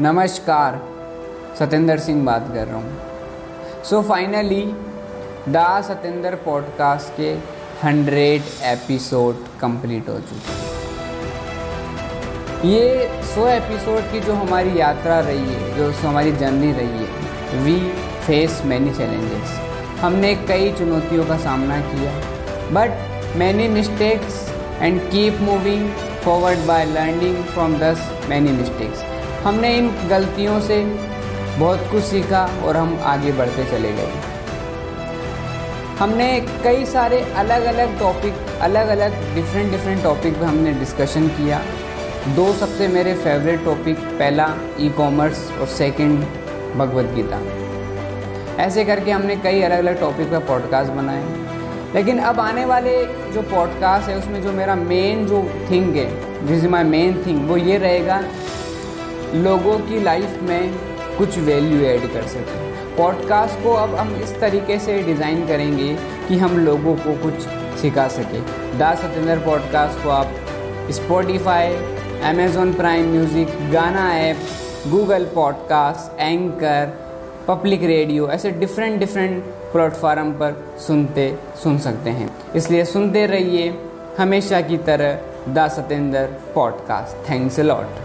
नमस्कार, सतेंद्र सिंह बात कर रहा हूँ। So finally the Satendra podcast के हंड्रेड एपिसोड कंप्लीट हो चुके हैं। ये सौ एपिसोड की जो हमारी यात्रा रही है, जो हमारी जर्नी रही है वी फेस मैनी चैलेंजेस हमने कई चुनौतियों का सामना किया but many mistakes and keep moving forward by learning from these many mistakes हमने इन गलतियों से बहुत कुछ सीखा और हम आगे बढ़ते चले गए। हमने कई सारे अलग अलग टॉपिक अलग अलग डिफरेंट डिफरेंट टॉपिक पे हमने डिस्कशन किया। दो सबसे मेरे फेवरेट टॉपिक पहला ई कॉमर्स और सेकंड भगवत गीता। ऐसे करके हमने कई अलग अलग टॉपिक पर पॉडकास्ट बनाए लेकिन अब आने वाले जो पॉडकास्ट है, उसमें जो मेरा मेन जो थिंग है जिस माई मेन थिंग वो ये रहेगा लोगों की लाइफ में कुछ वैल्यू ऐड कर सकें। पॉडकास्ट को अब हम इस तरीके से डिज़ाइन करेंगे कि हम लोगों को कुछ सिखा सकें। दा सतेंद्र पॉडकास्ट को आप Spotify Amazon Prime music Gaana app Google podcast anchor public radio ऐसे डिफरेंट डिफरेंट प्लेटफार्म पर सुनते, सुन सकते हैं। इसलिए सुनते रहिए हमेशा की तरह दा सतेंद्र पॉडकास्ट थैंक्स लॉट